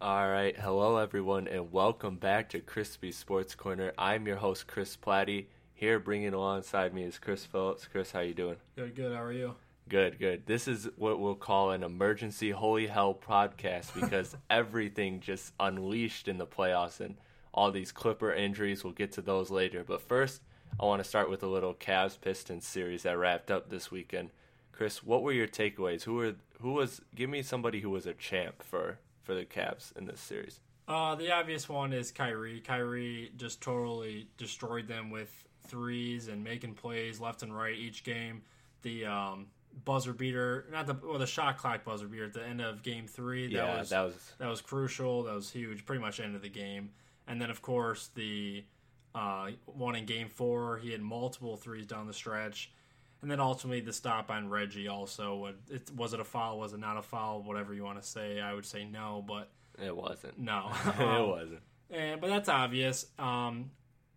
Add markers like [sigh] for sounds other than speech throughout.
All right, hello everyone, and welcome back to Crispy Sports Corner. I'm your host Chris Platty. Here, bringing alongside me is Chris Phillips. Chris, how you doing? Good, good. How are you? Good, good. This is what we'll call an emergency holy hell podcast because [laughs] everything just unleashed in the playoffs and all these Clipper injuries. We'll get to those later. But first, I want to start with a little Cavs Pistons series that wrapped up this weekend. Chris, what were your takeaways? Who were who was? Give me somebody who was a champ for for the Cavs in this series. Uh, the obvious one is Kyrie. Kyrie just totally destroyed them with threes and making plays left and right each game. The um, buzzer beater, not the well, the shot clock buzzer beater at the end of Game Three. That yeah, was that was that was crucial. That was huge. Pretty much end of the game. And then of course the uh, one in Game Four, he had multiple threes down the stretch. And then ultimately the stop on Reggie also. It, was it a foul? Was it not a foul? Whatever you want to say. I would say no, but it wasn't. No, [laughs] it [laughs] Um, wasn't. and, but that's obvious. Um,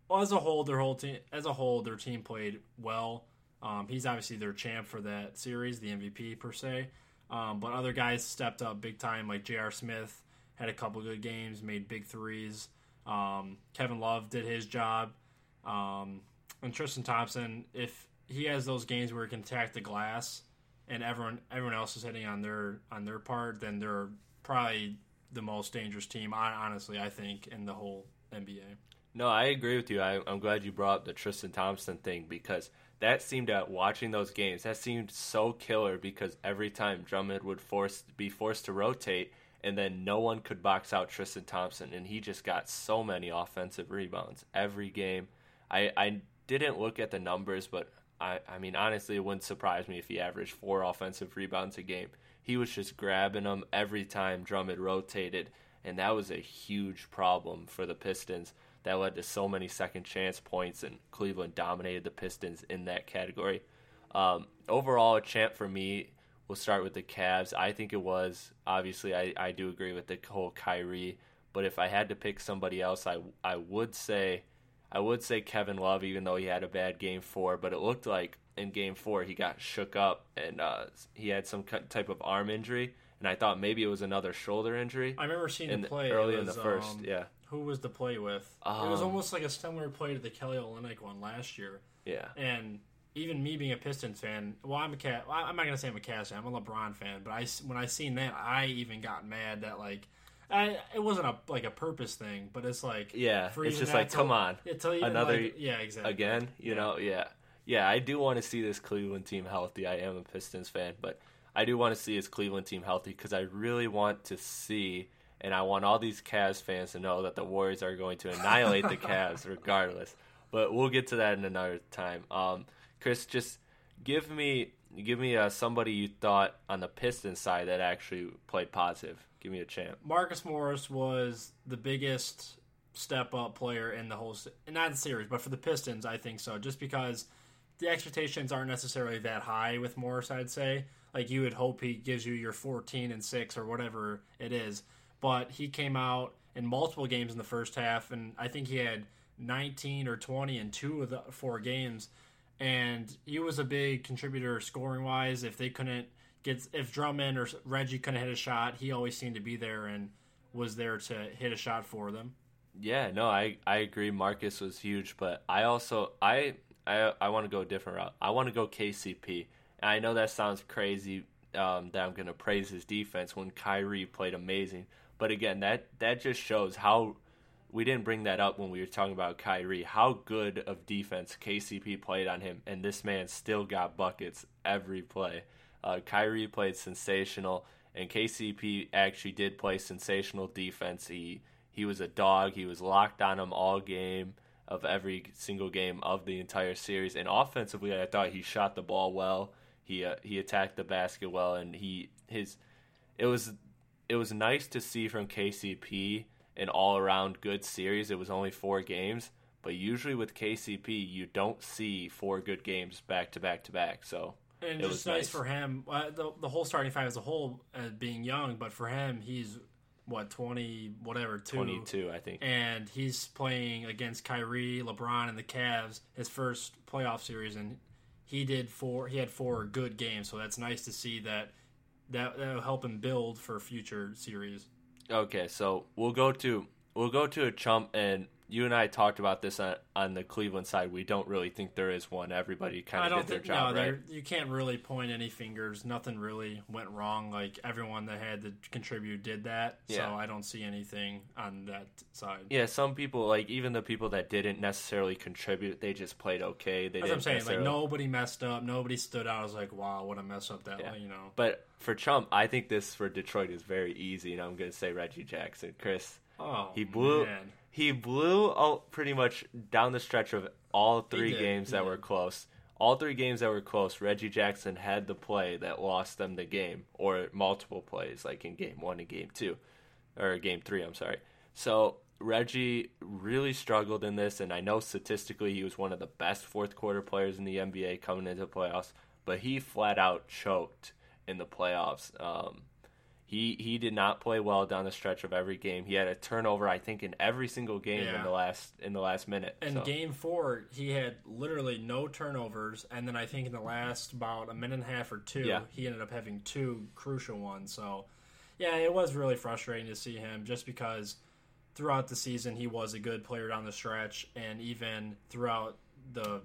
well, as a whole, their whole team, as a whole, their team played well. Um, he's obviously their champ for that series, the MVP per se. Um, but other guys stepped up big time, like J.R. Smith had a couple good games, made big threes. Um, Kevin Love did his job, um, and Tristan Thompson, if he has those games where he can attack the glass, and everyone everyone else is hitting on their on their part, then they're probably the most dangerous team. Honestly, I think in the whole NBA. No, I agree with you. I, I'm glad you brought up the Tristan Thompson thing because that seemed at watching those games that seemed so killer because every time Drummond would force be forced to rotate and then no one could box out Tristan Thompson and he just got so many offensive rebounds every game. I I didn't look at the numbers, but I I mean honestly it wouldn't surprise me if he averaged four offensive rebounds a game. He was just grabbing them every time Drummond rotated and that was a huge problem for the Pistons that led to so many second chance points, and Cleveland dominated the Pistons in that category. Um, overall, a champ for me. We'll start with the Cavs. I think it was obviously I, I do agree with the whole Kyrie, but if I had to pick somebody else, I I would say I would say Kevin Love, even though he had a bad game four. But it looked like in game four he got shook up and uh, he had some type of arm injury, and I thought maybe it was another shoulder injury. I remember seeing in the play early It in the first. um, yeah, Who was the play with? it was Um, almost like a similar play to the Kelly Olynyk one last year. yeah. And even me being a Pistons fan, well, I'm a cat. Well, I'm not gonna say I'm a Cavs fan. I'm a LeBron fan. But I when I seen that, I even got mad that like. I, it wasn't a like a purpose thing, but it's like Yeah, it's just like, come on, yeah, to even, another- like- yeah exactly again. You Yeah. know, yeah, yeah. I do want to see this Cleveland team healthy. I am a Pistons fan, but I do want to see this Cleveland team healthy because I really want to see, and I want all these Cavs fans to know that the Warriors are going to annihilate the [laughs] Cavs regardless. But we'll get to that in another time. Um, Chris, just give me give me uh, somebody you thought on the Pistons side that actually played positive. Give me a champ. Marcus Morris was the biggest step up player in the whole, not the series, but for the Pistons, I think so. Just because the expectations aren't necessarily that high with Morris, I'd say. Like you would hope he gives you your 14 and six or whatever it is, but he came out in multiple games in the first half, and I think he had 19 or 20 in two of the four games, and he was a big contributor scoring wise. If they couldn't get, if Drummond or Reggie couldn't hit a shot, he always seemed to be there and was there to hit a shot for them. Yeah, no, I I agree. Marcus was huge, but I also I I I want to go a different route. I want to go KCP. And I know that sounds crazy um, that I'm going to praise his defense when Kyrie played amazing, but again, that that just shows how we didn't bring that up when we were talking about Kyrie. How good of defense KCP played on him, and this man still got buckets every play. Uh, Kyrie played sensational, and KCP actually did play sensational defense. He he was a dog. He was locked on him all game of every single game of the entire series. And offensively, I thought he shot the ball well. He uh, he attacked the basket well, and he his it was it was nice to see from KCP an all around good series. It was only four games, but usually with KCP, you don't see four good games back to back to back. So And It just was nice, nice. for him. Uh, the, the whole starting five as a whole, uh, being young, but for him, he's what twenty, whatever, two. 22, I think. and he's playing against Kyrie, LeBron, and the Cavs his first playoff series, and he did four. He had four good games, so that's nice to see that. That that'll help him build for future series. Okay, so we'll go to we'll go to a chump, and you and I talked about this on, on the Cleveland side. We don't really think there is one. Everybody kind I of did their think job no, right. you can't really point any fingers. Nothing really went wrong. Like everyone that had to contribute did that. So I don't see anything on that side. Yeah, some people like even the people that didn't necessarily contribute, they just played okay. They That's what I'm saying. Like nobody messed up. Nobody stood out. I was like, wow, what a mess up that. Yeah. You know. But for Chump, I think this for Detroit is very easy, and I'm going to say Reggie Jackson. Chris, Oh, he blew Man. He blew out pretty much down the stretch of all three games that were close. All three games that were close, Reggie Jackson had the play that lost them the game, or multiple plays, like in game one and game two, or game three. I'm sorry. So Reggie really struggled in this, and I know statistically he was one of the best fourth quarter players in the NBA coming into the playoffs, but he flat out choked in the playoffs. Um, he he did not play well down the stretch of every game. He had a turnover, I think, in every single game in the last in the last minute. In So, game four, he had literally no turnovers, and then I think in the last about a minute and a half or two, Yeah. he ended up having two crucial ones. So, yeah, it was really frustrating to see him just because throughout the season he was a good player down the stretch, and even throughout the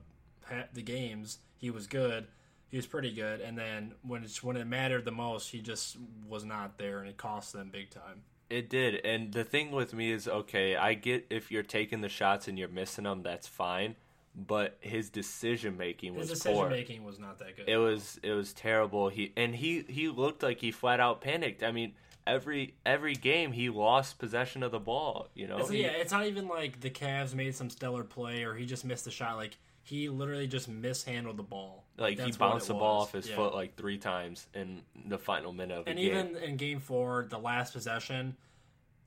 the games he was good. He was pretty good, and then when it's when it mattered the most, he just was not there, and it cost them big time. It did, and the thing with me is okay. I get if you're taking the shots and you're missing them, that's fine. But his decision making His was decision poor. making was not that good. It was it was terrible. He and he he looked like he flat out panicked. I mean, every every game he lost possession of the ball. You know, It's, He- yeah, it's not even like the Cavs made some stellar play or he just missed a shot. Like he literally just mishandled the ball. like he That's what bounced the ball off his Yeah. foot like three times in the final minute of the game. And even in Game Four, the last possession,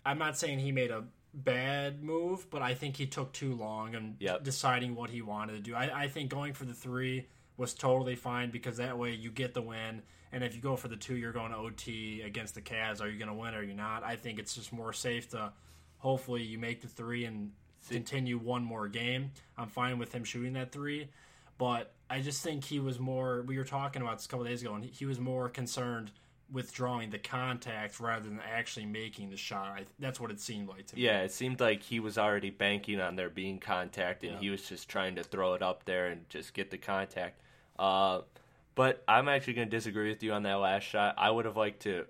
I'm not saying he made a bad move, but I think he took too long and Yep. deciding what he wanted to do. I, I think going for the three was totally fine because that way you get the win. And if you go for the two, you're going to OT against the Cavs. Are you going to win or are you not? I think it's just more safe to hopefully you make the three and continue one more game. I'm fine with him shooting that three, but I just think he was more. We were talking about this a couple days ago, and he was more concerned with drawing the contact rather than actually making the shot. I, that's what it seemed like to me. Yeah, it seemed like he was already banking on there being contact, and Yeah. he was just trying to throw it up there and just get the contact. Uh, but I'm actually going to disagree with you on that last shot. I would have liked to.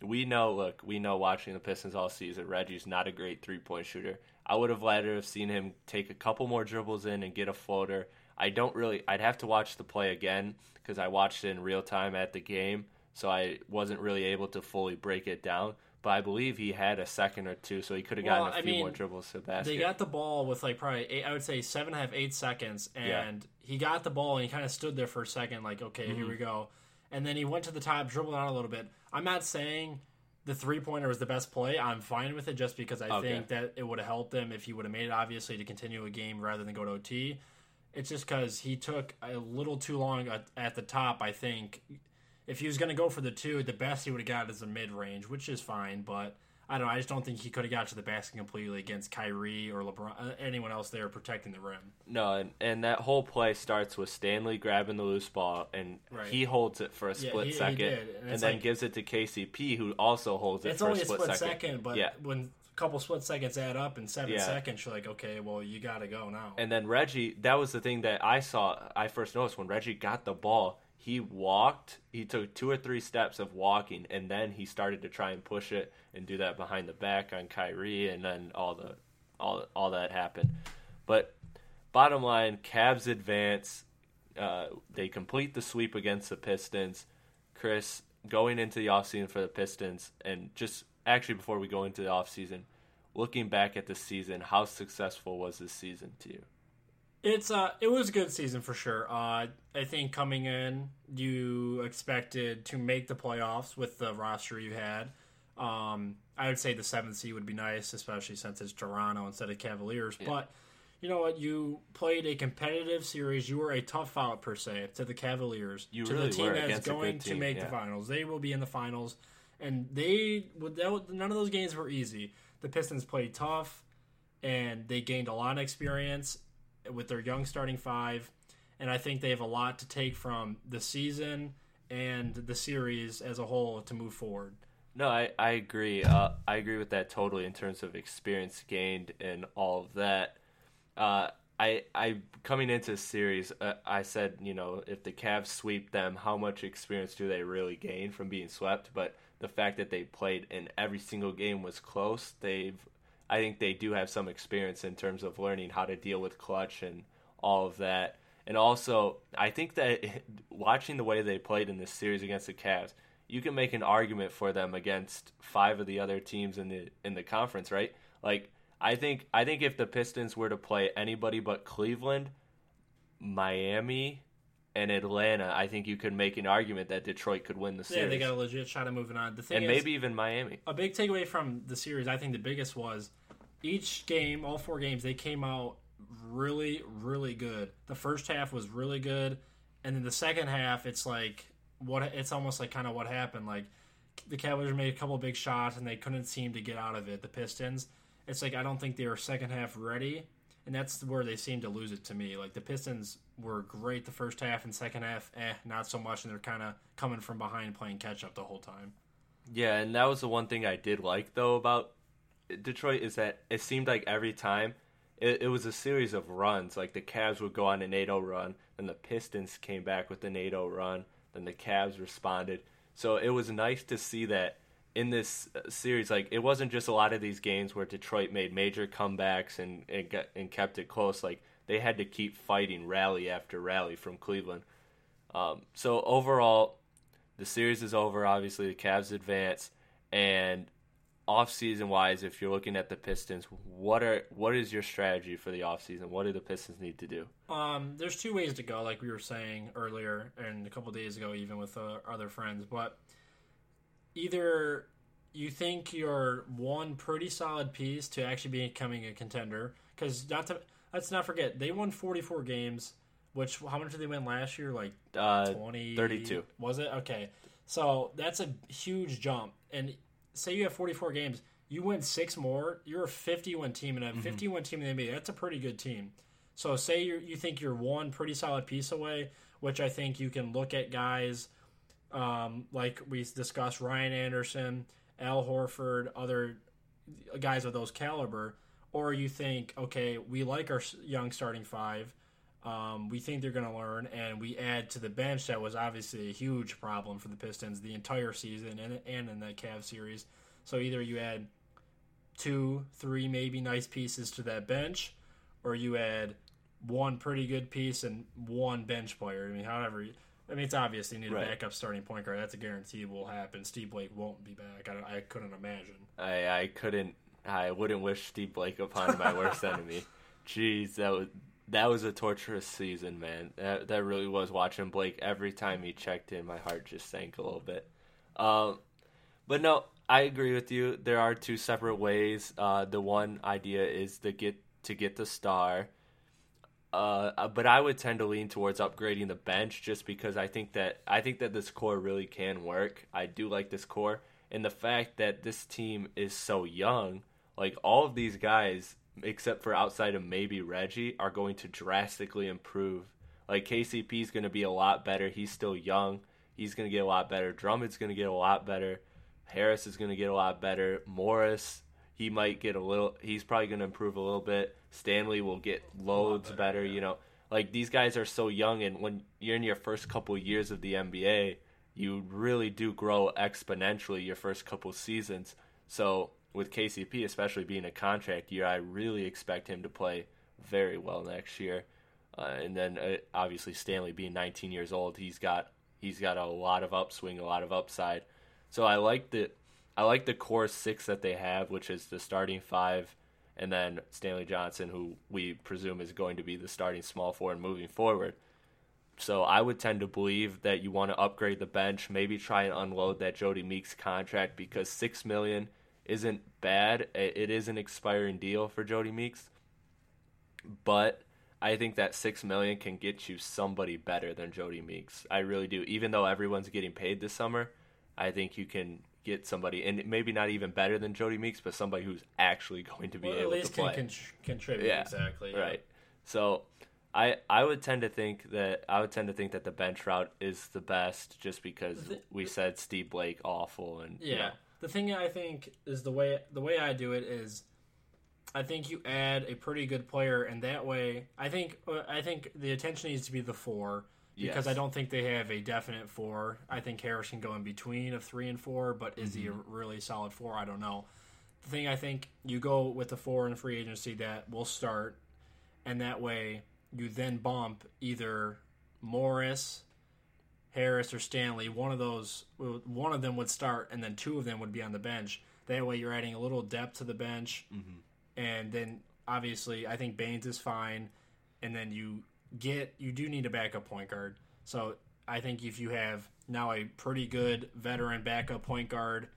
We know, look, we know watching the Pistons all season, Reggie's not a great three point shooter. I would have rather have seen him take a couple more dribbles in and get a floater. I don't really. I'd have to watch the play again because I watched it in real time at the game, so I wasn't really able to fully break it down. But I believe he had a second or two, so he could have Well, gotten a I few more mean, dribbles to the basket. They got the ball with like probably eight, I would say seven and a half, eight seconds, and Yeah. he got the ball and he kind of stood there for a second, like okay, Mm-hmm. here we go, and then he went to the top, dribbled out a little bit. I'm not saying the three pointer was the best play. I'm fine with it just because I Okay. think that it would have helped them if he would have made it obviously to continue a game rather than go to OT. It's just because he took a little too long at, at the top. I think if he was going to go for the two, the best he would have got is a mid range, which is fine. But I don't know. I just don't think he could have got to the basket completely against Kyrie or LeBron, uh, anyone else there protecting the rim. No, and, and that whole play starts with Stanley grabbing the loose ball, and Right. he holds it for a Yeah, split he- he second, did, and and, then like- gives it to KCP, who also holds it It's only a a split, split second. second, but yeah, when a couple split seconds add up in seven Yeah. seconds, you're like, okay, well, you got to go now. and then Reggie, that was the thing that I saw. I first noticed when Reggie got the ball, he walked. He took two or three steps of walking, and then he started to try and push it and do that behind the back on Kyrie, and then all the all all that happened. But bottom line, Cavs advance. Uh, they complete the sweep against the Pistons. Chris, going into the offseason for the Pistons, and just actually before we go into the offseason, looking back at the season, how successful was this season to you? It's uh, it was a good season for sure. Uh, I think coming in, you expected to make the playoffs with the roster you had. Um, I would say the seventh seed would be nice, especially since it's Toronto instead of Cavaliers. But you know what? You played a competitive series. You were a tough out per se to the Cavaliers, You to really the team that's going good to make yeah. the finals. They will be in the finals, and they would. That, would- none of those games were easy. The Pistons played tough, and they gained a lot of experience with their young starting five, and I think they have a lot to take from the season and the series as a whole to move forward. No, I, I agree. Uh, I agree with that totally in terms of experience gained and all of that. Uh, I I coming into series, uh, I said you know if the Cavs sweep them, how much experience do they really gain from being swept? But the fact that they played in every single game was close, they've I think they do have some experience in terms of learning how to deal with clutch and all of that. And also, I think that [laughs] watching the way they played in this series against the Cavs, you can make an argument for them against five of the other teams in the in the conference, right? Like I think I think if the Pistons were to play anybody but Cleveland, Miami, and Atlanta, I think you could make an argument that Detroit could win the series. Yeah, they got a legit shot of moving on. The thing and is, maybe even Miami. a big takeaway from the series, I think the biggest was each game, all four games, they came out really, really good. The first half was really good, and then the second half, it's like what it's almost like kind of what happened. Like the Cavaliers made a couple big shots and they couldn't seem to get out of it. The Pistons, it's like I don't think they were second half ready, and that's where they seemed to lose it to me. Like the Pistons were great the first half, and second half, eh, not so much, and they're kind of coming from behind playing catch up the whole time. Yeah, and that was the one thing I did like though about Detroit is that it seemed like every time it, it was a series of runs. Like the Cavs would go on an 8-0 run, and the Pistons came back with an 8-0 run, then the Cavs responded. So it was nice to see that in this uh, series. Like it wasn't just a lot of these games where Detroit made major comebacks and and, got, and kept it close. Like they had to keep fighting rally after rally from Cleveland. Um, so overall, the series is over. Obviously, the Cavs advance, and off-season wise, if you're looking at the Pistons, what are what is your strategy for the off-season? What do the Pistons need to do? Um, there's two ways to go, like we were saying earlier and a couple days ago, even with uh, other friends. But either you think you're one pretty solid piece to actually becoming a contender, because not to let's not forget they won 44 games. Which how much did they win last year? Like Uh, 20 32. was it okay so that's a huge jump and say you have 44 games you win six more you're a 51 team and a 50 win team in the NBA that's a pretty good team. So say you you think you're one pretty solid piece away which I think you can look at guys um, like we discussed Ryan Anderson Al Horford other guys of those caliber or you think okay we like our young starting five um, we think they're going to learn, and we add to the bench that was obviously a huge problem for the Pistons the entire season and, and in that Cavs series. So either you add two, three maybe nice pieces to that bench, or you add one pretty good piece and one bench player. I mean, however, I mean, it's obvious you need a Right. backup starting point guard. That's a guarantee will happen. Steve Blake won't be back. I, I couldn't imagine. I I couldn't. I wouldn't wish Steve Blake upon my worst [laughs] enemy. Jeez, that was that was a torturous season, man. That that really was. Watching Blake every time he checked in, my heart just sank a little bit. Um, but no, I agree with you. There are two separate ways. Uh, the one idea is to get to get the star. Uh, but I would tend to lean towards upgrading the bench just because I think that I think that this core really can work. I do like this core, and the fact that this team is so young, like all of these guys, except for outside of maybe Reggie, are going to drastically improve. Like KCP is going to be a lot better. He's still young. He's going to get a lot better. Drummond's going to get a lot better. Harris is going to get a lot better. Morris, he might get a little. He's probably going to improve a little bit. Stanley will get loads better, better. yeah. You know, like these guys are so young, and when you're in your first couple years of the NBA, you really do grow exponentially your first couple seasons. So with KCP, especially being a contract year, I really expect him to play very well next year. Uh, and then uh, obviously Stanley being 19 years old, he's got he's got a lot of upswing, a lot of upside. So I like the I like the core six that they have, which is the starting five, and then Stanley Johnson, who we presume is going to be the starting small forward moving forward. So I would tend to believe that you want to upgrade the bench, maybe try and unload that Jody Meeks contract because six million isn't bad. It is an expiring deal for Jody Meeks, but I think that six million can get you somebody better than Jody Meeks. I really do. Even though everyone's getting paid this summer, I think you can get somebody, and maybe not even better than Jody Meeks, but somebody who's actually [laughs] going to be Well, at able least to play. can con- contribute Yeah, exactly. yeah. Right. So I I would tend to think that I would tend to think that the bench route is the best just because we said Steve Blake awful and you Yeah. know, the thing I think is the way the way I do it is, I think you add a pretty good player, and that way, I think uh, I think the attention needs to be the four because Yes. I don't think they have a definite four. I think Harris can go in between of three and four, but is he a really solid four? I don't know. The thing I think you go with the four in free agency that will start, and that way you then bump either Morris, Harris, or Stanley. One of those, one of them would start, and then two of them would be on the bench. That way you're adding a little depth to the bench, and then obviously I think Baynes is fine, and then you get you do need a backup point guard. So I think if you have now a pretty good veteran backup point guard,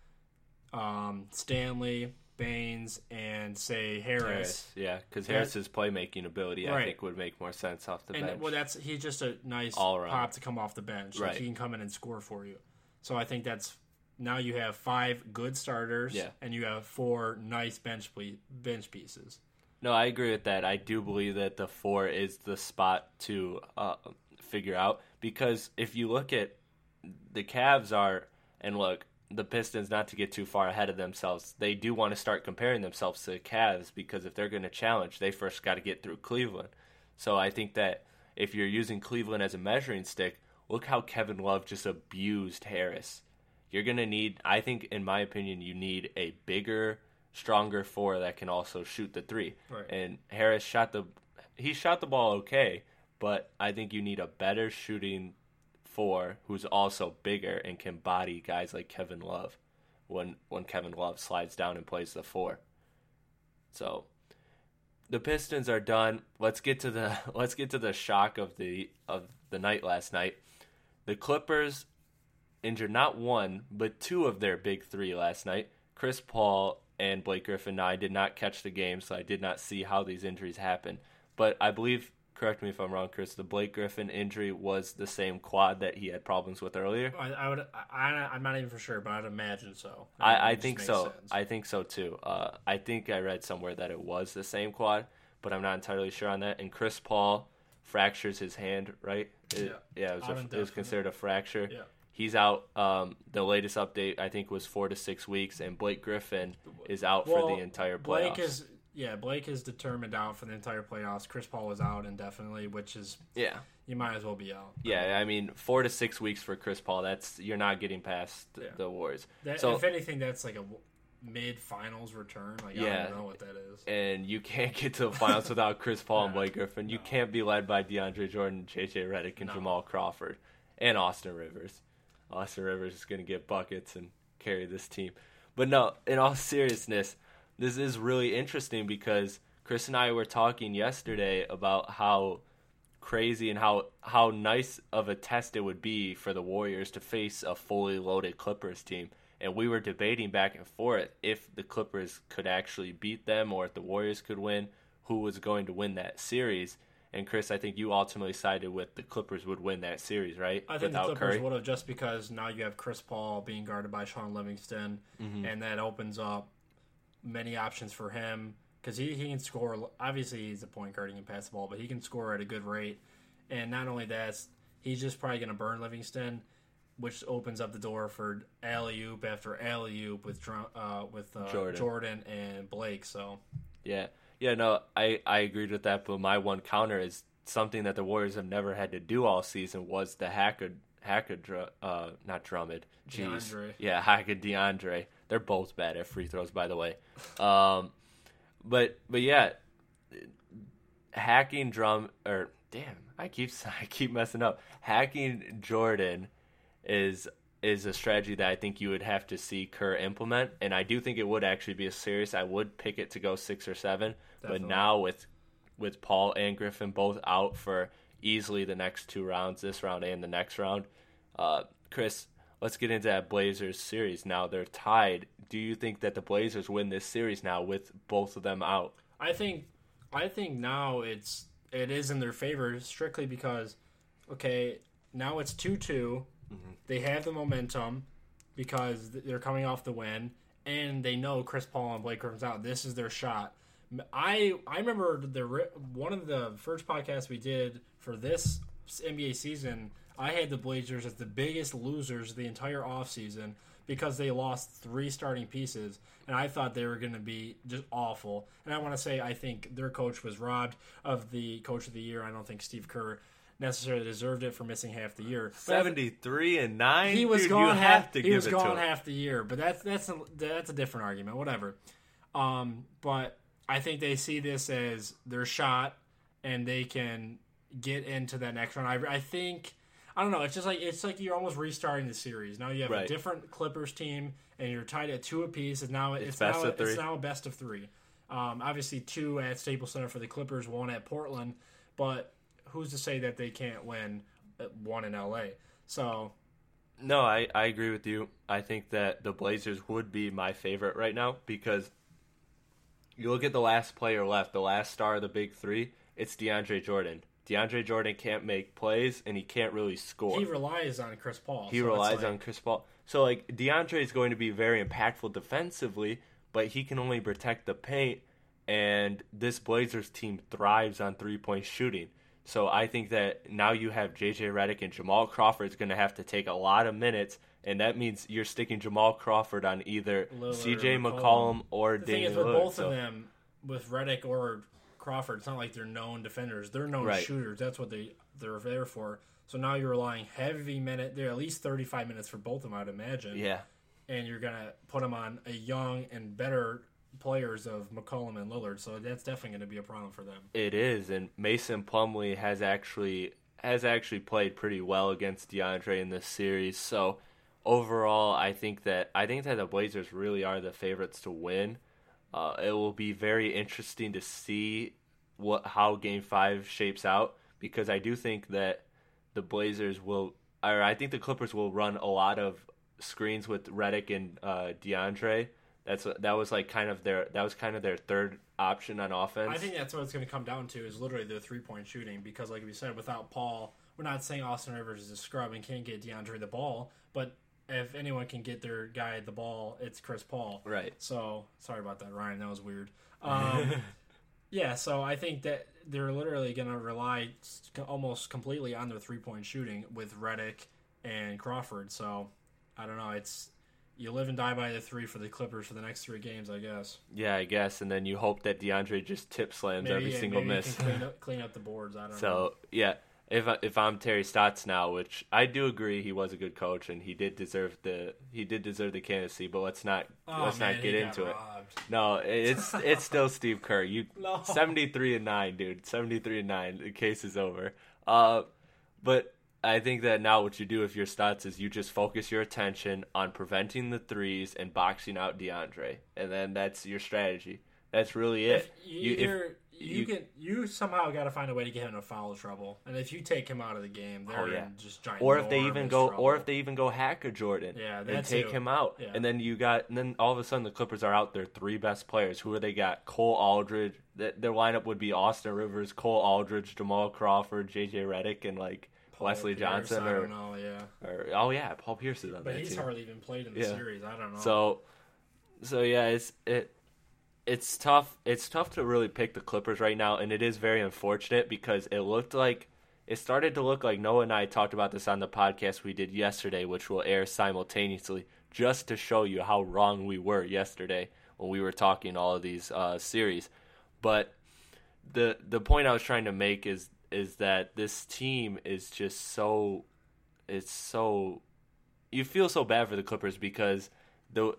um, Stanley, Baynes, and say Harris. Harris, yeah, because Harris's playmaking ability, I think, would make more sense off the bench. Well, that's he's just a nice All around. pop to come off the bench. Like Right. he can come in and score for you. So I think that's now you have five good starters, Yeah. and you have four nice bench ple- bench pieces. No, I agree with that. I do believe that the four is the spot to uh, figure out because if you look at the Cavs are and look the Pistons, not to get too far ahead of themselves, they do want to start comparing themselves to the Cavs because if they're going to challenge, they first got to get through Cleveland. So I think that if you're using Cleveland as a measuring stick, look how Kevin Love just abused Harris. You're going to need, I think, in my opinion, you need a bigger, stronger four that can also shoot the three. Right. And Harris shot the, he shot the ball okay, but I think you need a better shooting four who's also bigger and can body guys like Kevin Love when when Kevin Love slides down and plays the four. So the Pistons are done. Let's get to the [laughs] let's get to the shock of the of the night last night. The Clippers injured not one but two of their big three last night. Chris Paul and Blake Griffin. Now I did not catch the game, so I did not see how these injuries happened. But I believe, correct me if I'm wrong, Chris. The Blake Griffin injury was the same quad that he had problems with earlier. I, I would. I, I'm not even for sure, but I'd imagine so. I, I think so. sense. I think so too. Uh, I think I read somewhere that it was the same quad, but I'm not entirely sure on that. And Chris Paul fractures his hand, right? It- yeah, it was, a, it was considered a fracture. Yeah. He's out. Um, the latest update I think was four to six weeks, and Blake Griffin is out Well, for the entire playoffs. Blake is yeah. Blake is determined out for the entire playoffs. Chris Paul was out indefinitely, which is yeah, you might as well be out. yeah. I mean, four to six weeks for Chris Paul. That's you're not getting past the, Yeah. the Warriors. That, So- if anything, that's like a mid finals return. Like I Yeah. don't know what that is. and you can't get to the finals without Chris Paul and [laughs] Yeah. Blake Griffin. You No. can't be led by DeAndre Jordan, JJ Redick, and No. Jamal Crawford, and Austin Rivers. Austin Rivers is going to get buckets and carry this team. But no, in all seriousness, this is really interesting because Chris and I were talking yesterday about how crazy and how how nice of a test it would be for the Warriors to face a fully loaded Clippers team. And we were debating back and forth if the Clippers could actually beat them or if the Warriors could win, who was going to win that series. And Chris, I think you ultimately sided with the Clippers would win that series, right? I think Without the Clippers Curry. would have just because now you have Chris Paul being guarded by Shaun Livingston, Mm-hmm. and that opens up many options for him because he, he can score. Obviously, he's a point guard; he can pass the ball, but he can score at a good rate. And not only that, he's just probably going to burn Livingston, which opens up the door for alley oop after alley oop with uh, with uh, Jordan. Jordan and Blake. So Yeah, yeah, no, I I agreed with that. But my one counter is something that the Warriors have never had to do all season was the hacker hacker Dr- uh not Drummond, jeez, DeAndre. yeah, hacker DeAndre. They're both bad at free throws, by the way. Um, but but yeah, hacking drum or damn, I keep [laughs] I keep messing up. Hacking Jordan is is a strategy that I think you would have to see Kerr implement, and I do think it would actually be a serious. I would pick it to go six or seven, Definitely. but now with with Paul and Griffin both out for easily the next two rounds, this round and the next round, uh, Chris. Let's get into that Blazers series now. They're tied. Do you think that the Blazers win this series now with both of them out? I think I think now it's it is in their favor strictly because okay now it's two They have the momentum because they're coming off the win and they know Chris Paul and Blake Griffin's out. This is their shot. I I remember the one of the first podcasts we did for this NBA season. I had the Blazers as the biggest losers the entire offseason because they lost three starting pieces, and I thought they were going to be just awful. And I want to say I think their coach was robbed of the coach of the year. I don't think Steve Kerr necessarily deserved it for missing half the year. Seventy three and nine. he was Dude, gone half. he was gone half the year, but that's that's a, that's a different argument. Whatever. Um, but I think they see this as their shot, and they can get into that next round. I, I think I don't know. It's just like it's like you're almost restarting the series. Now you have a different Clippers team, and you're tied at two apiece. And now it's, best now it's now a best of three. Um, obviously, two at Staples Center for the Clippers, one at Portland. But who's to say that they can't win one in LA? So No, I, I agree with you. I think that the Blazers would be my favorite right now because you look at the last player left, the last star of the big three, it's DeAndre Jordan. DeAndre Jordan can't make plays and he can't really score. he relies on Chris Paul. He so relies like- on Chris Paul. So like DeAndre is going to be very impactful defensively, but he can only protect the paint and this Blazers team thrives on three-point shooting. So I think that now you have JJ Redick and Jamal Crawford's going to have to take a lot of minutes and that means you're sticking Jamal Crawford on either Lillard CJ or McCollum McCollum. or The thing is, with Lillard. both So- of them, with Redick or Crawford, it's not like they're known defenders. They're known Right. shooters. That's what they they're there for. So now you're relying heavy minute. They're at least 35 minutes for both of them, I'd imagine. yeah. And you're gonna put them on a young and better players of McCollum and Lillard. So that's definitely going to be a problem for them. It is, and Mason Plumlee has actually has actually played pretty well against DeAndre in this series. So overall, I think that I think that the Blazers really are the favorites to win. Uh, it will be very interesting to see what how Game Five shapes out because I do think that the Blazers will, or I think the Clippers will run a lot of screens with Redick and uh, DeAndre. That's that was like kind of their that was kind of their third option on offense. I think that's what it's going to come down to is literally their three point shooting because, like we said, without Paul, we're not saying Austin Rivers is a scrub and can't get DeAndre the ball, but if anyone can get their guy the ball, it's Chris Paul. Right. So sorry about that, Ryan. That was weird. Um, [laughs] yeah, so I think that they're literally going to rely almost completely on their three point shooting with Redick and Crawford. So I don't know. It's you live and die by the three for the Clippers for the next three games, I guess. Yeah, I guess, and then you hope that DeAndre just tip slams every yeah, single maybe miss. Clean, [laughs] up, clean up the boards. I don't know. So yeah, if I- if I'm Terry Stotts now, which I do agree he was a good coach and he did deserve the he did deserve the candidacy, but let's not Oh, let's man, not get into it. No, it's it's [laughs] still Steve Kerr. You [laughs] No. seventy three and nine, dude. Seventy three and nine. The case is over. Uh, but I think that now what you do with your stats is you just focus your attention on preventing the threes and boxing out DeAndre, and then that's your strategy. That's really it. If you, You- if- you, you- can you somehow got to find a way to get him into foul trouble, and if you take him out of the game, they're Oh, yeah. in just giant. or if they even go, trouble. or if they even go hack a Jordan, Yeah, and take him out, Yeah. and then you got, and then all of a sudden the Clippers are out their three best players. Who are they got? Cole Aldrich. Th- Their lineup would be Austin Rivers, Cole Aldrich, Jamal Crawford, J.J. Redick, and like Wesley Pierce, Johnson, I or, don't know, yeah, or oh yeah, Paul Pierce is on but that he's team. hardly even played in the Yeah. series. I don't know. So, so yeah, it's it, it's tough. It's tough to really pick the Clippers right now, and it is very unfortunate because it looked like it started to look like Noah and I talked about this on the podcast we did yesterday, which will air simultaneously, just to show you how wrong we were yesterday when we were talking all of these uh, series. But the the point I was trying to make is is that this team is just so it's so you feel so bad for the Clippers because the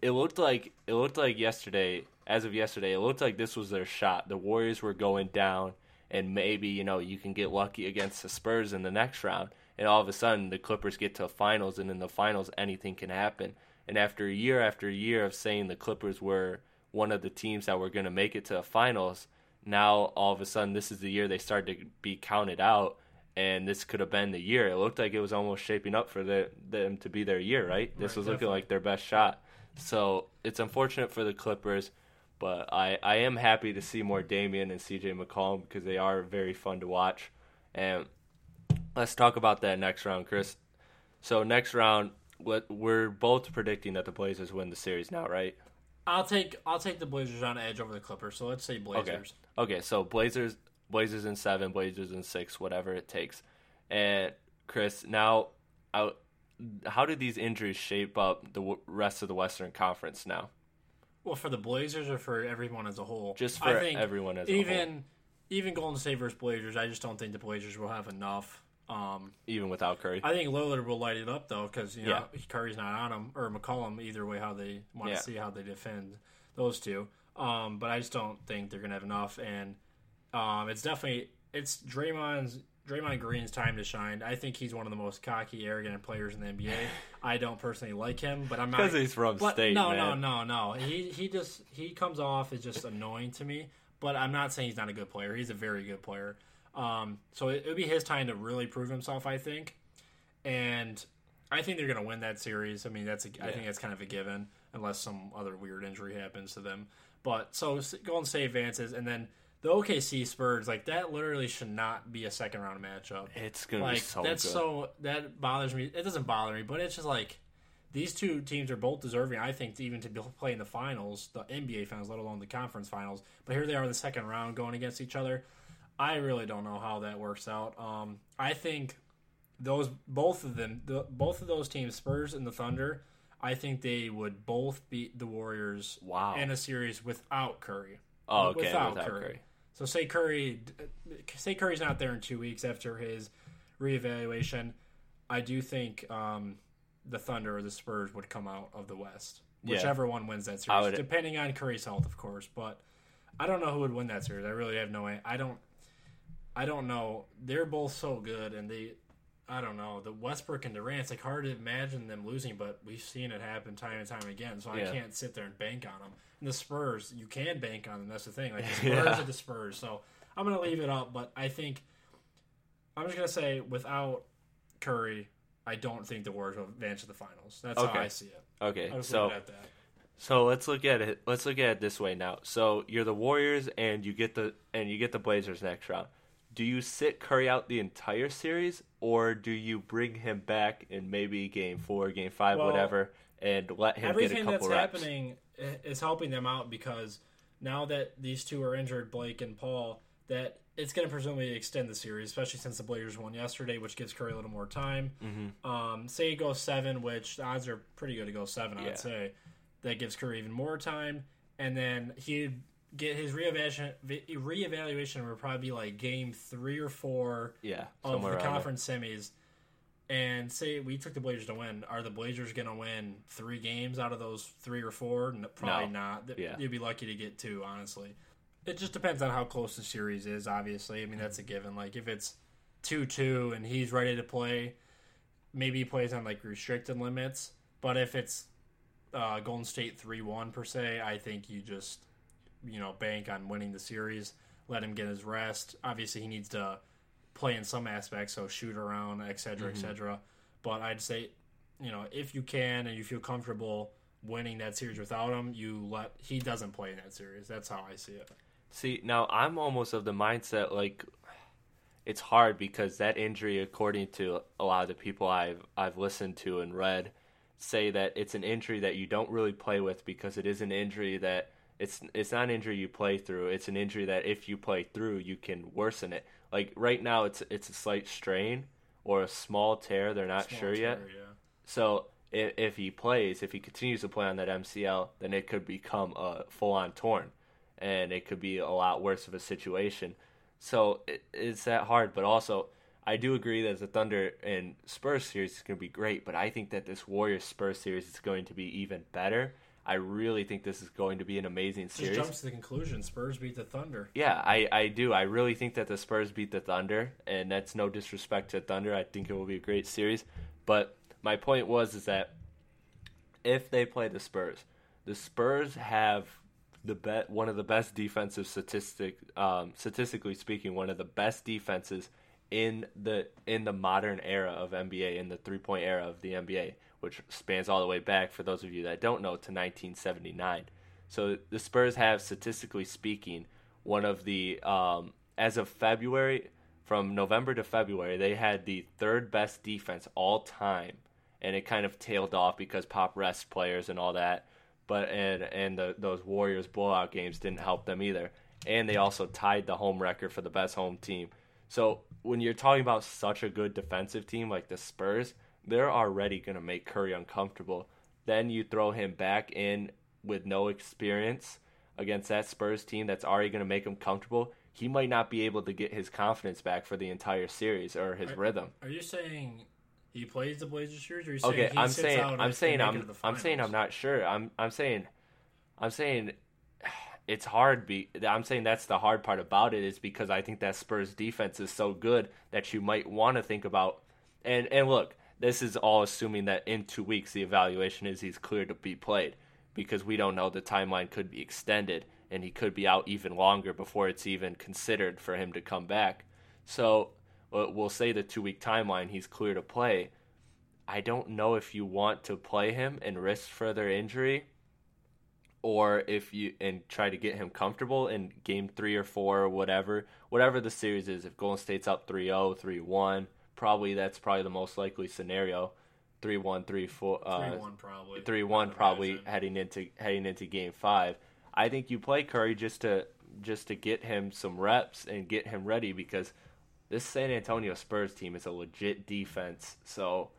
it looked like it looked like yesterday as of yesterday it looked like this was their shot. The Warriors were going down and maybe you know you can get lucky against the Spurs in the next round and all of a sudden the Clippers get to finals and in the finals anything can happen. And after year after year of saying the Clippers were one of the teams that were going to make it to the finals, now all of a sudden this is the year they started to be counted out and this could have been the year. It looked like it was almost shaping up for the, them to be their year, right? This Right, was looking definitely. like their best shot. So it's unfortunate for the Clippers, but I, I am happy to see more Damian and CJ McCollum because they are very fun to watch. And let's talk about that next round, Chris. So next round, what we're both predicting that the Blazers win the series now, right? I'll take I'll take the Blazers on edge over the Clippers. So let's say Blazers. Okay, okay, so Blazers, Blazers in seven, Blazers in six, whatever it takes. And Chris, now, I, how do these injuries shape up the w- rest of the Western Conference now? Well, for the Blazers or for everyone as a whole? Just for everyone as a whole. even whole, even Golden State versus Blazers, I just don't think the Blazers will have enough. Um, even without Curry. I think Lillard will light it up though, because you know Yeah. Curry's not on him or McCollum. Either way, how they want Yeah. to see how they defend those two. Um, but I just don't think they're gonna have enough, and um, it's definitely it's Draymond's Draymond Green's time to shine. I think he's one of the most cocky, arrogant players in the NBA. [laughs] I don't personally like him, but I'm not Because he's from but state, no, man. no, no, no. He he just he comes off as just annoying to me. But I'm not saying he's not a good player. He's a very good player. Um, so it would be his time to really prove himself, I think. And I think they're going to win that series. I mean, that's a, I Yeah. think that's kind of a given, unless some other weird injury happens to them. But so Golden State advances, and then the OKC Spurs, like that, literally should not be a second round matchup It's gonna like be so that's good. so that bothers me. It doesn't bother me, but it's just like these two teams are both deserving. I think to even to be- play in the finals, the NBA finals, let alone the conference finals. But here they are in the second round going against each other. I really don't know how that works out. Um, I think those both of them, the, both of those teams, Spurs and the Thunder, I think they would both beat the Warriors Wow. in a series without Curry. oh, okay. without Without, Curry. Curry. So say Curry, say Curry's not there in two weeks after his reevaluation. I do think um, the Thunder or the Spurs would come out of the West, Yeah. whichever one wins that series, would- depending on Curry's health, of course. But I don't know who would win that series. I really have no. way. I don't. I don't know. They're both so good, and they. I don't know. The Westbrook and Durant. It's like hard to imagine them losing, but we've seen it happen time and time again. So I Yeah. can't sit there and bank on them. And the Spurs, you can bank on them. That's the thing. Like the [laughs] Spurs Yeah. are the Spurs. So I'm gonna leave it up, but I think I'm just gonna say without Curry, I don't think the Warriors will advance to the finals. That's Okay. how I see it. Okay, so leave it at that. So let's look at it. Let's look at it this way now. So you're the Warriors, and you get the and you get the Blazers next round. Do you sit Curry out the entire series, or do you bring him back in maybe Game Four, Game Five, Well, whatever, and let him get a Everything couple that's reps? happening is helping them out because now that these two are injured, Blake and Paul, that it's going to presumably extend the series, especially since the Blazers won yesterday, which gives Curry a little more time. Mm-hmm. Um, say it goes seven, which the odds are pretty good to go seven, Yeah. I'd say. That gives Curry even more time, and then he'd get his reevaluation. Reevaluation would probably be like game three or four Yeah, of the around there. conference semis. And say we took the Blazers to win. Are the Blazers going to win three games out of those three or four? No, probably No. not. Yeah. You'd be lucky to get two, honestly. It just depends on how close the series is, obviously. I mean, that's a given. Like, if it's 2 2 and he's ready to play, maybe he plays on like restricted limits. But if it's uh, Golden State 3 1 per se, I think you just, you know, bank on winning the series, let him get his rest. Obviously, he needs to play in some aspects, so shoot around, etc., cetera, et mm-hmm. cetera. But I'd say, you know, if you can and you feel comfortable winning that series without him, you let he doesn't play in that series. That's how I see it. See, now I'm almost of the mindset like it's hard because that injury, according to a lot of the people I've I've listened to and read, say that it's an injury that you don't really play with because it is an injury that it's it's not an injury you play through. It's an injury that if you play through, you can worsen it. Like right now, it's it's a slight strain or a small tear. They're not Small sure yet. yeah. So if, if he plays, if he continues to play on that MCL, then it could become a full on torn, and it could be a lot worse of a situation. So it, it's that hard, but also I do agree that the Thunder and Spurs series is going to be great, but I think that this Warriors Spurs series is going to be even better. I really think this is going to be an amazing series. Just jumps to the conclusion: Spurs beat the Thunder. Yeah, I, I do. I really think that the Spurs beat the Thunder, and that's no disrespect to Thunder. I think it will be a great series. But my point was is that if they play the Spurs, the Spurs have the bet one of the best defensive statistic um, statistically speaking, one of the best defenses in the in the modern era of NBA, in the three point era of the NBA, which spans all the way back for those of you that don't know to 1979. So the Spurs have, statistically speaking, one of the um, as of February, from November to February, they had the third best defense all time, and it kind of tailed off because Pop rest players and all that. But and and the, those Warriors blowout games didn't help them either, and they also tied the home record for the best home team. So when you're talking about such a good defensive team like the Spurs, they're already going to make Curry uncomfortable. Then you throw him back in with no experience against that Spurs team that's already going to make him comfortable. He might not be able to get his confidence back for the entire series or his Are- rhythm. Are you saying he plays the Blazers series, or are you saying Okay, he I'm sits saying I'm saying I'm I'm saying I'm not sure. I'm I'm saying I'm saying it's hard be I'm saying that's the hard part about it is because I think that Spurs defense is so good that you might want to think about and and look, this is all assuming that in 2 weeks the evaluation is he's clear to be played because we don't know the timeline could be extended and he could be out even longer before it's even considered for him to come back. So we'll we'll say the 2 week timeline he's clear to play. I don't know if you want to play him and risk further injury or if you and try to get him comfortable in game 3 or 4 or whatever whatever the series is if Golden State's up 3-0 3-1 probably that's probably the most likely scenario 3-1 3-4 uh, Three one probably. 3 1 probably heading into heading into game five. I think you play Curry just to just to get him some reps and get him ready because this San Antonio Spurs team is a legit defense. So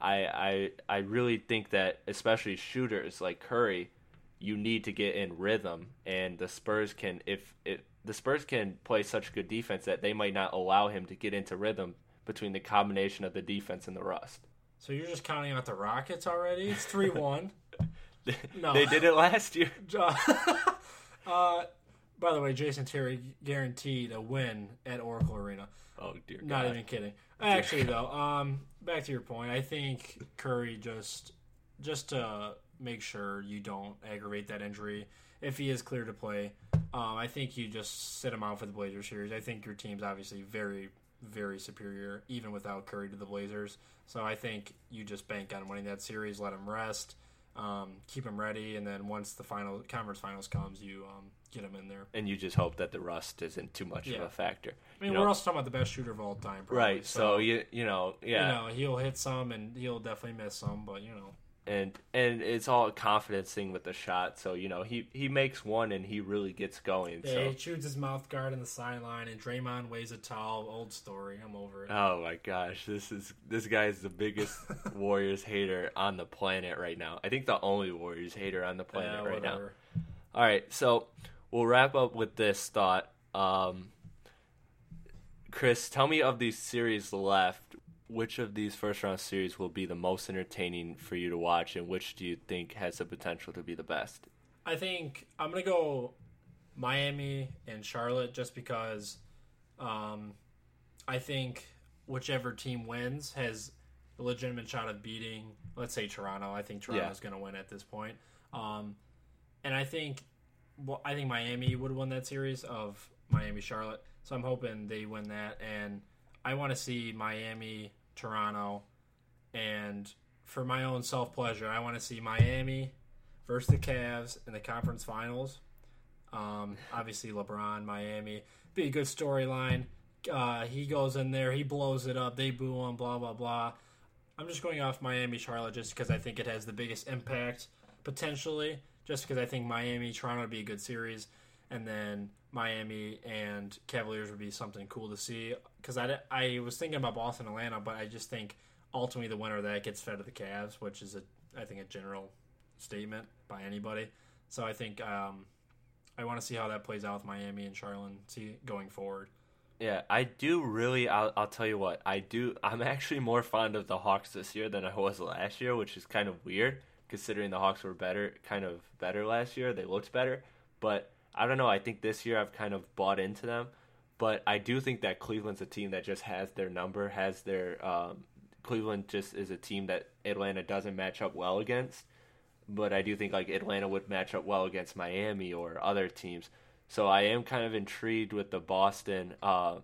I I I really think that especially shooters like Curry, you need to get in rhythm and the Spurs can if if the Spurs can play such good defense that they might not allow him to get into rhythm between the combination of the defense and the rust. So you're just counting out the Rockets already? It's three one. [laughs] No. They did it last year. [laughs] [laughs] uh, by the way, Jason Terry guaranteed a win at Oracle Arena. Oh dear God. Not even kidding. Actually, though, um, back to your point, I think Curry just just to make sure you don't aggravate that injury. If he is clear to play, um, I think you just sit him out for the Blazers series. I think your team's obviously very, very superior, even without Curry to the Blazers. So I think you just bank on winning that series, let him rest, um, keep him ready, and then once the final conference finals comes, you um, get him in there. and you just hope that the rust isn't too much of a factor. I mean, You we're know- also talking about the best shooter of all time, probably, right. So, you you know yeah, you know, he'll hit some and he'll definitely miss some, but you know, and and it's all a confidence thing with the shot. So you know he he makes one and he really gets going. yeah, so he shoots his mouth guard in the sideline, and Draymond weighs a towel. Old story. I'm over it. oh my gosh, this is this guy is the biggest [laughs] Warriors hater on the planet right now. I think the only Warriors hater on the planet yeah, right now. All right, so we'll wrap up with this thought. Um, Chris, tell me of these series left. Which of these first round series will be the most entertaining for you to watch, and which do you think has the potential to be the best? I think I'm gonna go Miami and Charlotte just because um, I think whichever team wins has a legitimate shot of beating, let's say Toronto. I think Toronto's gonna win at this point, um, and I think well, I think Miami would win that series of Miami Charlotte. So I'm hoping they win that, and I want to see Miami Toronto, and for my own self pleasure, I want to see Miami versus the Cavs in the conference finals. Um, obviously, LeBron, Miami, be a good storyline. Uh, he goes in there, he blows it up, they boo him, blah blah blah. I'm just going off Miami Charlotte just because I think it has the biggest impact potentially. Just because I think Miami Toronto would be a good series, and then Miami and Cavaliers would be something cool to see. Because I, I was thinking about Boston Atlanta, but I just think ultimately the winner that gets fed to the Cavs, which is a I think a general statement by anybody. So I think um, I want to see how that plays out with Miami and Charlotte going forward. Yeah, I do really. I'll, I'll tell you what. I do. I'm actually more fond of the Hawks this year than I was last year, which is kind of weird considering the Hawks were better, kind of better last year. They looked better, but I don't know. I think this year I've kind of bought into them. But I do think that Cleveland's a team that just has their number, has their. Um, Cleveland just is a team that Atlanta doesn't match up well against. But I do think like Atlanta would match up well against Miami or other teams. So I am kind of intrigued with the Boston, uh,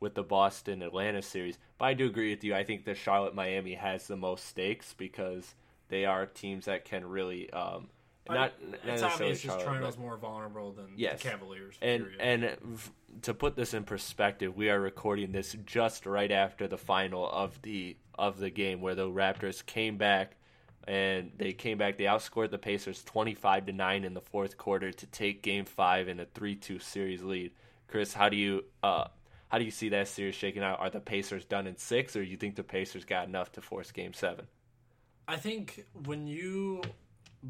with the Boston Atlanta series. But I do agree with you. I think the Charlotte Miami has the most stakes because they are teams that can really um, not, not it's obvious just Charlotte, Toronto's but- more vulnerable than Yes. the Cavaliers. and period. and to put this in perspective, we are recording this just right after the final of the of the game where the Raptors came back and they came back. They outscored the Pacers twenty five to nine in the fourth quarter to take Game Five in a three two series lead. Chris, how do you uh, How do you see that series shaking out? Are the Pacers done in six, or you think the Pacers got enough to force Game Seven? I think when you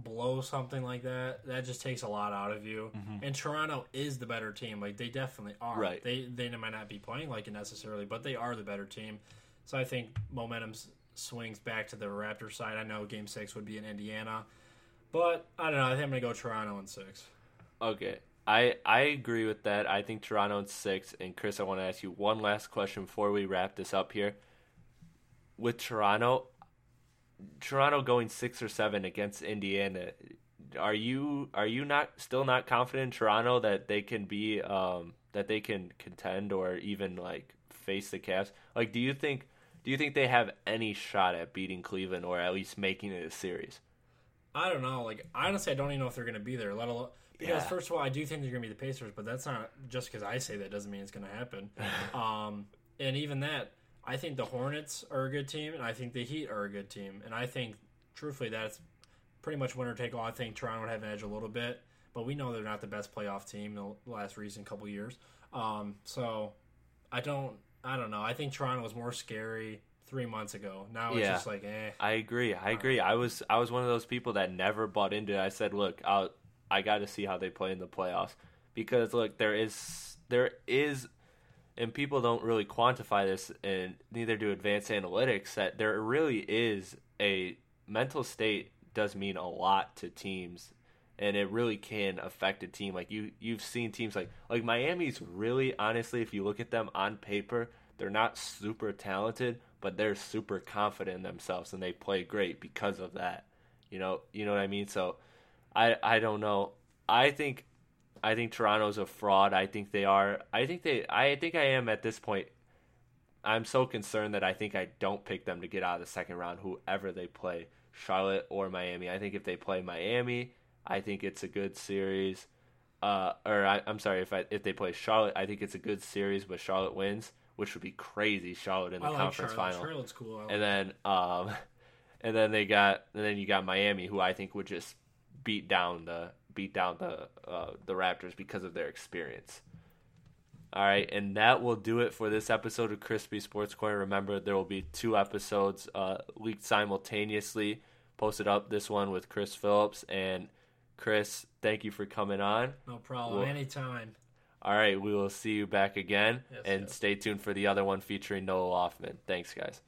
blow something like that, that just takes a lot out of you. Mm-hmm. And Toronto is the better team. Like they definitely are. Right. They they might not be playing like it necessarily, but they are the better team. So I think momentum swings back to the Raptors side. I know Game Six would be in Indiana, but I don't know. I think I'm gonna go Toronto in six. Okay. I, I agree with that. I think Toronto in six. And Chris, I want to ask you one last question before we wrap this up here. With Toronto, Toronto going six or seven against Indiana, are you are you not still not confident in Toronto that they can be um, that they can contend or even like face the Cavs? Like, do you think do you think they have any shot at beating Cleveland or at least making it a series? I don't know. Like honestly, I don't even know if they're going to be there. Let alone because yeah. first of all, I do think they're going to be the Pacers, but that's not just because I say that doesn't mean it's going to happen. [laughs] um, and even that I think the Hornets are a good team, and I think the Heat are a good team, and I think truthfully that's pretty much winner take all. I think Toronto would have an edge a little bit, but we know they're not the best playoff team in the last recent couple years. Um, so I don't, I don't know. I think Toronto was more scary three months ago. Now it's yeah, just like, eh. I agree. I agree. I was, I was one of those people that never bought into it. I said, look, I'll, I got to see how they play in the playoffs because look, there is, there is and people don't really quantify this, and neither do advanced analytics. That there really is a mental state does mean a lot to teams, and it really can affect a team. Like you, you've seen teams like like Miami's really honestly, if you look at them on paper, they're not super talented, but they're super confident in themselves, and they play great because of that. You know, you know what I mean. So, I I don't know. I think I think Toronto's a fraud. I think they are. I think they. I think I am at this point. I'm so concerned that I think I don't pick them to get out of the second round, whoever they play, Charlotte or Miami. I think if they play Miami, I think it's a good series. Uh, or I, am sorry, if I, if they play Charlotte, I think it's a good series, but Charlotte wins, which would be crazy. Charlotte in the like conference Charlotte. final. Charlotte's cool. Like and then, um, [laughs] and then they got, and then you got Miami, who I think would just beat down the beat down the uh, the Raptors because of their experience. All right, and that will do it for this episode of Crispy Sports Corner. Remember, there will be two episodes uh, leaked simultaneously, posted up. This one with Chris Phillips and Chris. Thank you for coming on. No problem. We'll, Anytime. All right, we will see you back again, yes, and yes. stay tuned for the other one featuring Noah Loffman. Thanks, guys.